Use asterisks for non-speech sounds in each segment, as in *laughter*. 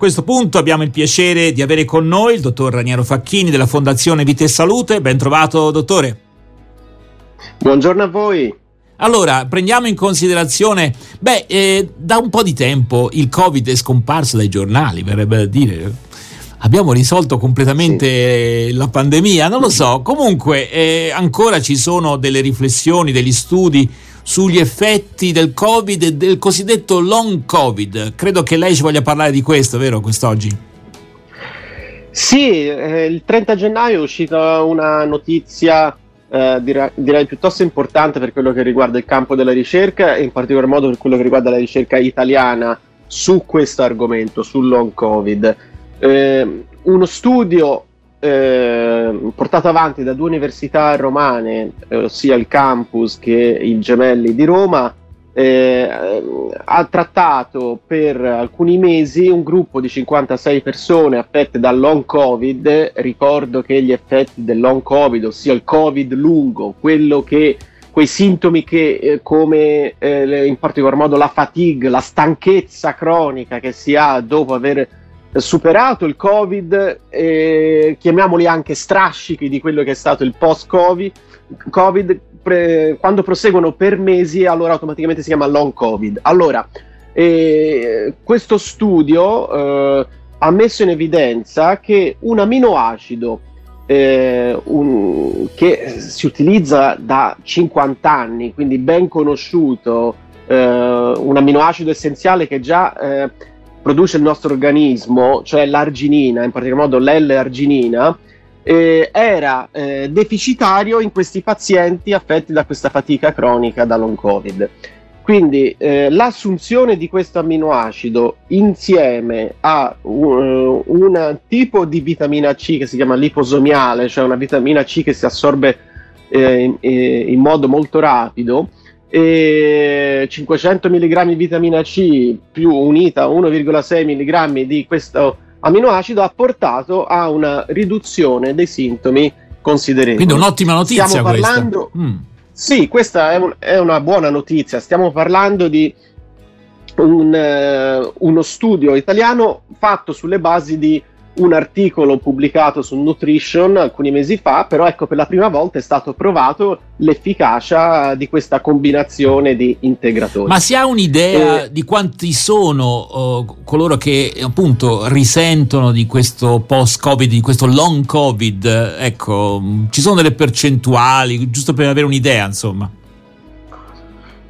questo punto abbiamo il piacere di avere con noi il dottor Raniero Facchini della Fondazione Vita e Salute. Ben trovato, dottore. Buongiorno a voi. Allora, prendiamo in considerazione, beh, eh, da un po' di tempo il Covid è scomparso dai giornali, verrebbe da dire. Abbiamo risolto completamente sì. la pandemia, non lo so. Comunque, eh, ancora ci sono delle riflessioni, degli studi sugli effetti del Covid e del cosiddetto long Covid. Credo che lei ci voglia parlare di questo, vero, quest'oggi? Sì, eh, il 30 gennaio è uscita una notizia eh, direi, direi, piuttosto importante per quello che riguarda il campo della ricerca e in particolar modo per quello che riguarda la ricerca italiana su questo argomento, sul long Covid. Eh, uno studio eh, portato avanti da due università romane, eh, ossia il campus che il Gemelli di Roma, eh, ha trattato per alcuni mesi un gruppo di 56 persone affette da long covid. Ricordo che gli effetti del long covid, ossia il covid lungo, quello che quei sintomi che eh, come eh, in particolar modo la fatigue, la stanchezza cronica che si ha dopo aver superato il covid, eh, chiamiamoli anche strascichi di quello che è stato il post-covid, COVID, pre, quando proseguono per mesi, allora automaticamente si chiama long COVID. Allora, eh, questo studio eh, ha messo in evidenza che un aminoacido eh, un, che si utilizza da 50 anni, quindi ben conosciuto, eh, un aminoacido essenziale che già eh, produce il nostro organismo, cioè l'arginina, in particolar modo L-arginina, eh, era eh, deficitario in questi pazienti affetti da questa fatica cronica da long covid. Quindi eh, l'assunzione di questo amminoacido insieme a uh, un tipo di vitamina C che si chiama liposomiale, cioè una vitamina C che si assorbe eh, in, eh, in, modo molto rapido, e 500 mg di vitamina C più unita a 1,6 mg di questo aminoacido ha portato a una riduzione dei sintomi considerevoli. Quindi un'ottima notizia Stiamo parlando, mm. Sì, questa è, un, è, una buona notizia. Stiamo parlando di un, uh, uno studio italiano fatto sulle basi di un articolo pubblicato su Nutrition alcuni mesi fa, però ecco per la prima volta è stato provato l'efficacia di questa combinazione di integratori. Ma si ha un'idea eh, di quanti sono uh, coloro che appunto risentono di questo post-Covid, di questo long Covid? Ecco, ci sono delle percentuali, giusto per avere un'idea, insomma.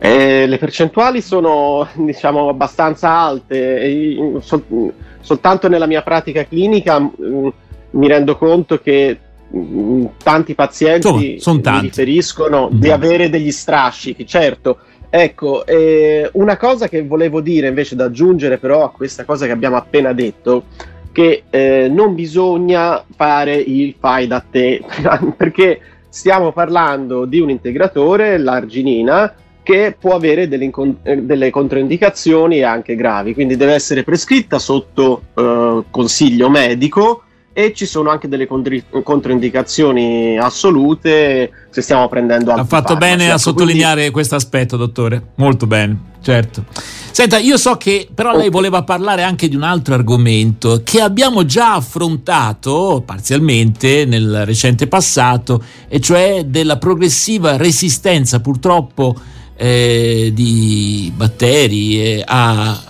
Eh, le percentuali sono diciamo abbastanza alte. Sol- soltanto nella mia pratica clinica mh, mm, mi rendo conto che mh, mm, tanti pazienti Insomma, mi riferiscono mm. di avere degli strascichi. Certo, ecco, eh, una cosa che volevo dire invece da aggiungere però a questa cosa che abbiamo appena detto che eh, non bisogna fare il fai da te *laughs* perché stiamo parlando di un integratore, l'arginina, che può avere delle, incon- eh, delle, controindicazioni anche gravi, quindi deve essere prescritta sotto eh, consiglio medico e ci sono anche delle contri- controindicazioni assolute se stiamo prendendo Ha fatto bene a ecco, sottolineare quindi... questo aspetto, dottore, molto bene, certo. Senta, io so che però lei voleva parlare anche di un altro argomento che abbiamo già affrontato parzialmente nel recente passato, e cioè della progressiva resistenza. Purtroppo eh, di batteri eh, a,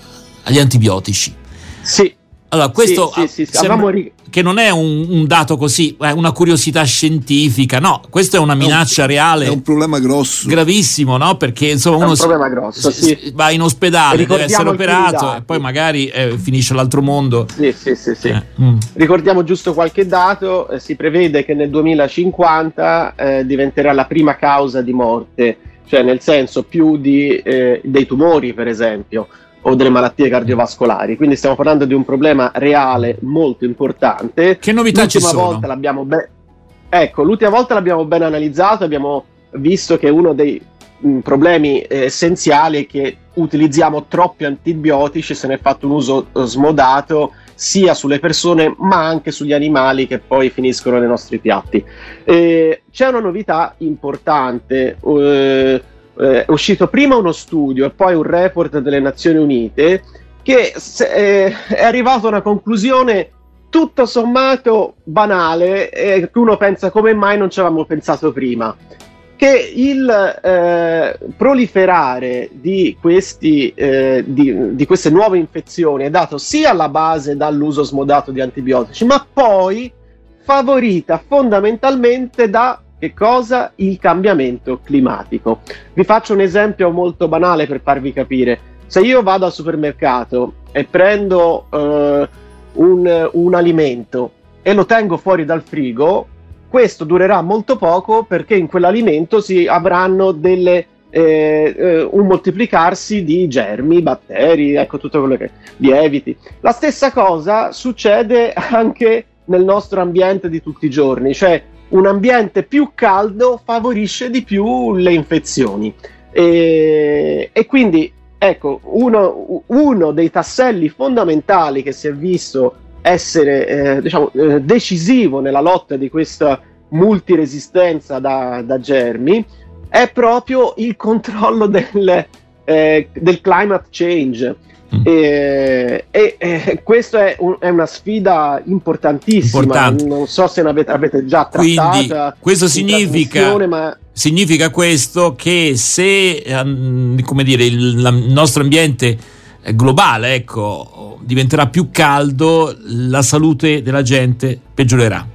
agli antibiotici. Sì. Allora, questo sì, sì, sì, sembra che non è un, un, dato così, è una curiosità scientifica, no, questa è una minaccia è un, reale. È un problema grosso. Gravissimo, no? Perché insomma è uno grosso, s- va in ospedale, deve essere operato e poi magari eh, finisce l'altro mondo. Sì, sì, sì. sì. Eh, mm. Ricordiamo giusto qualche dato, eh, si prevede che nel 2050 eh, diventerà la prima causa di morte cioè nel senso più di, eh, dei tumori per esempio o delle malattie cardiovascolari, quindi stiamo parlando di un problema reale molto importante. Che novità l'ultima ci sono? Volta l'abbiamo be- ecco, l'ultima volta l'abbiamo ben analizzato, abbiamo visto che uno dei mh, mm, problemi eh, essenziali è che utilizziamo troppi antibiotici, se ne è fatto un uso eh, smodato sia sulle persone ma anche sugli animali che poi finiscono nei nostri piatti. Eh, c'è una novità importante, eh, eh, è uscito prima uno studio e poi un report delle Nazioni Unite che che eh, è arrivato a una conclusione tutto sommato banale e che uno pensa come mai non ci avevamo pensato prima che il eh, proliferare di, questi, eh, di, di, queste nuove infezioni è dato sia alla base dall'uso smodato di antibiotici, ma poi favorita fondamentalmente da? Il cambiamento climatico. Vi faccio un esempio molto banale per farvi capire. Se io vado al supermercato e prendo eh, un, un alimento e lo tengo fuori dal frigo, questo durerà molto poco perché in quell'alimento si avranno delle, eh, eh, un moltiplicarsi di germi, batteri, ecco tutto quello che lieviti. La stessa cosa succede anche nel nostro ambiente di tutti i giorni, cioè un ambiente più caldo favorisce di più le infezioni. E, e quindi ecco uno, uno dei tasselli fondamentali che si è visto essere eh, diciamo, eh, decisivo nella lotta di questa multiresistenza da, da germi è proprio il controllo del, eh, del climate change. Mm. E, e, e questa è, un, è, una sfida importantissima. Importante. Non so se ne avete, avete già trattata. Quindi, questo significa, ma... significa questo che se um, come dire, il, il nostro ambiente globale ecco, diventerà più caldo, la salute della gente peggiorerà.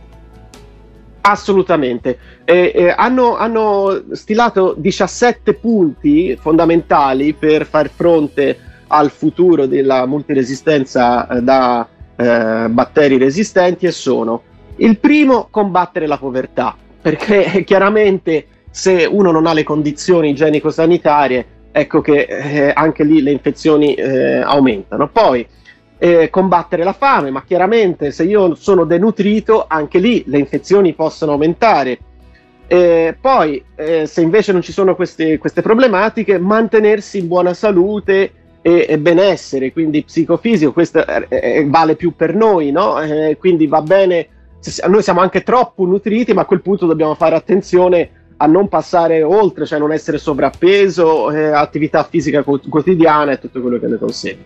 Assolutamente. Eh, eh, hanno, hanno, stilato 17 punti fondamentali per far fronte al futuro della multiresistenza eh, da eh, batteri resistenti e sono il primo combattere la povertà, perché *laughs* chiaramente se uno non ha le condizioni igienico-sanitarie ecco che eh, anche lì le infezioni eh, aumentano. Poi eh, combattere la fame, ma chiaramente se io sono denutrito, anche lì le infezioni possono aumentare. Eh, poi, eh, se invece non ci sono queste, queste problematiche, mantenersi in buona salute e, e benessere, quindi psicofisico, questo eh, vale più per noi, no? quindi va bene, noi siamo anche troppo nutriti, ma a quel punto dobbiamo fare attenzione a non passare oltre, cioè non essere sovrappeso, eh, attività fisica quotidiana e tutto quello che ne consegue.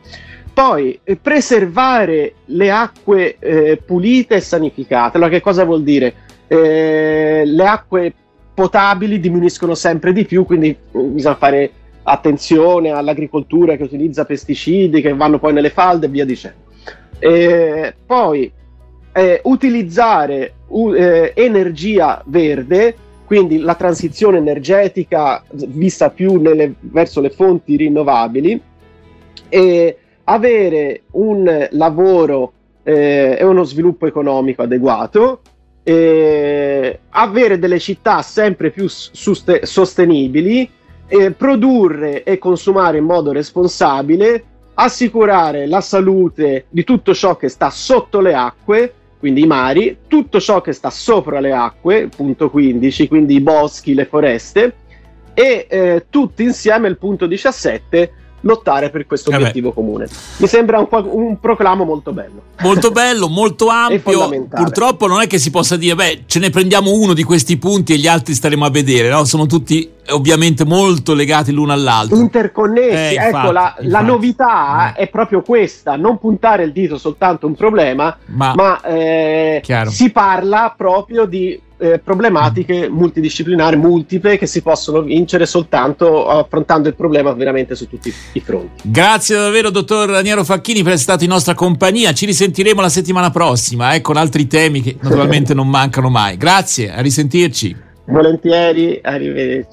Poi eh, preservare le acque eh, pulite e sanificate. Allora, che cosa vuol dire? Eh, le acque potabili diminuiscono sempre di più, quindi eh, bisogna fare attenzione all'agricoltura che utilizza pesticidi che vanno poi nelle falde e via dicendo. Poi utilizzare energia verde quindi la transizione energetica vista più nelle, verso le fonti rinnovabili e avere un lavoro eh, e uno sviluppo economico adeguato, eh, avere delle città sempre più suste- sostenibili, eh, produrre e consumare in modo responsabile, assicurare la salute di tutto ciò che sta sotto le acque quindi i mari, tutto ciò che sta sopra le acque, punto 15, quindi i boschi, le foreste, e eh, tutti insieme, il punto 17, lottare per questo eh obiettivo comune. Mi sembra un, un, proclamo molto bello. Molto *laughs* bello, molto ampio. Purtroppo non è che si possa dire, beh, ce ne prendiamo uno di questi punti e gli altri staremo a vedere, no? Sono tutti ovviamente molto legati l'uno all'altro. Interconnessi, eh, ecco, infatti, la, la, novità eh. è proprio questa, non puntare il dito soltanto a un problema, ma, ma eh, si parla proprio di eh, problematiche multidisciplinari, multiple, che si possono vincere soltanto affrontando il problema veramente su tutti i fronti. Grazie davvero, dottor Raniero Facchini, per essere stato in nostra compagnia. Ci risentiremo la settimana prossima eh, con altri temi che *laughs* naturalmente non mancano mai. Grazie, a risentirci. Volentieri, arrivederci.